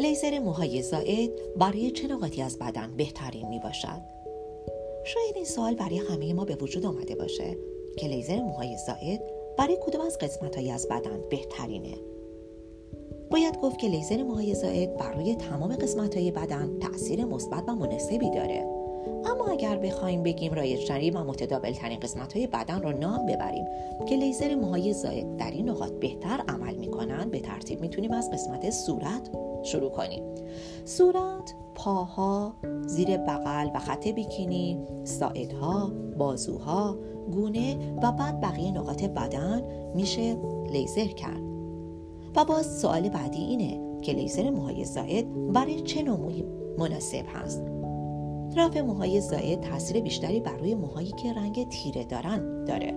لیزر موهای زائد برای چه نقاطی از بدن بهترین می باشد؟ شاید این سوال برای همه ما به وجود آمده باشه که لیزر موهای زائد برای کدوم از قسمت از بدن بهترینه باید گفت که لیزر موهای زائد برای تمام قسمت های بدن تاثیر مثبت و مناسبی داره اما اگر بخوایم بگیم رایجترین و متداول ترین قسمت های بدن رو نام ببریم که لیزر موهای زائد در این نقاط بهتر عمل می‌کنن به ترتیب می‌تونیم از قسمت صورت شروع کنیم. صورت پاها زیر بغل و خط بیکینی ساعدها بازوها گونه و بعد بقیه نقاط بدن میشه لیزر کرد. و باز سوال بعدی اینه که لیزر موهای زائد برای چه نوع مناسب هست؟ رفع موهای زائد تاثیر بیشتری بر روی موهایی که رنگ تیره دارن داره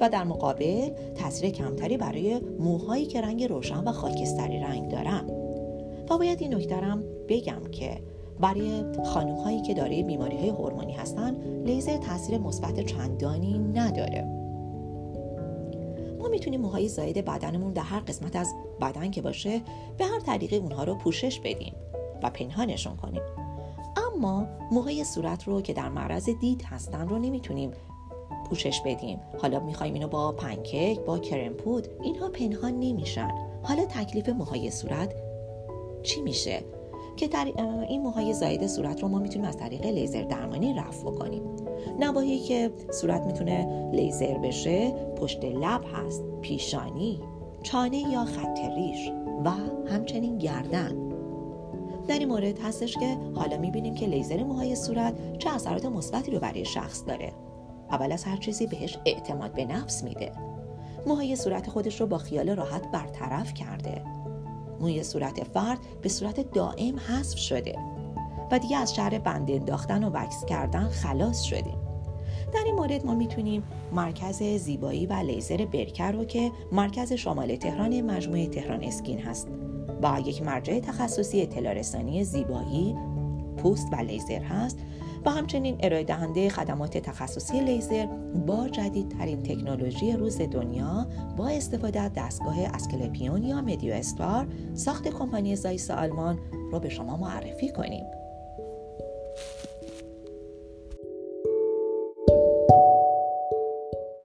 و در مقابل تاثیر کمتری برای موهایی که رنگ روشن و خاکستری رنگ دارن. و باید این نکته بگم که برای خانم هایی که دارای بیماری های هورمونی هستن لیزر تاثیر مثبت چندانی نداره. ما می‌تونیم موهای زاید بدنمون در هر قسمت از بدن که باشه به هر طریقی اونها رو پوشش بدیم و پنهانشون کنیم. اما موهای صورت رو که در معرض دید هستن رو نمی‌تونیم پوشش بدیم. حالا می‌خوایم اینو با پنکیک با کرم پود اینها پنهان نمیشن. حالا تکلیف موهای صورت چی میشه؟ که در این موهای زاید صورت رو ما می‌تونیم از طریق لیزر درمانی رفع بکنیم. نواحی که صورت می‌تونه لیزر بشه پشت لب هست پیشانی چانه یا خط ریش و همچنین گردن. در این مورد هستش که حالا می‌بینیم که لیزر موهای صورت چه اثرات مثبتی رو برای شخص داره. اول از هر چیزی بهش اعتماد به نفس میده. موهای صورت خودش رو با خیال راحت برطرف کرده. موی صورت فرد به صورت دائم حذف شده و دیگه از شهر بند انداختن و وکس کردن خلاص شدیم در این مورد ما می‌تونیم مرکز زیبایی و لیزر برکر رو که مرکز شمال تهران مجموعه تهران اسکین هست و یک مرجع تخصصی اطلاع زیبایی پوست و لیزر هست و همچنین ارائه دهنده خدمات تخصصی لیزر با جدیدترین تکنولوژی روز دنیا با استفاده از دستگاه اسکلپیون یا مدیو استار ساخت کمپانی زایس آلمان رو به شما معرفی کنیم.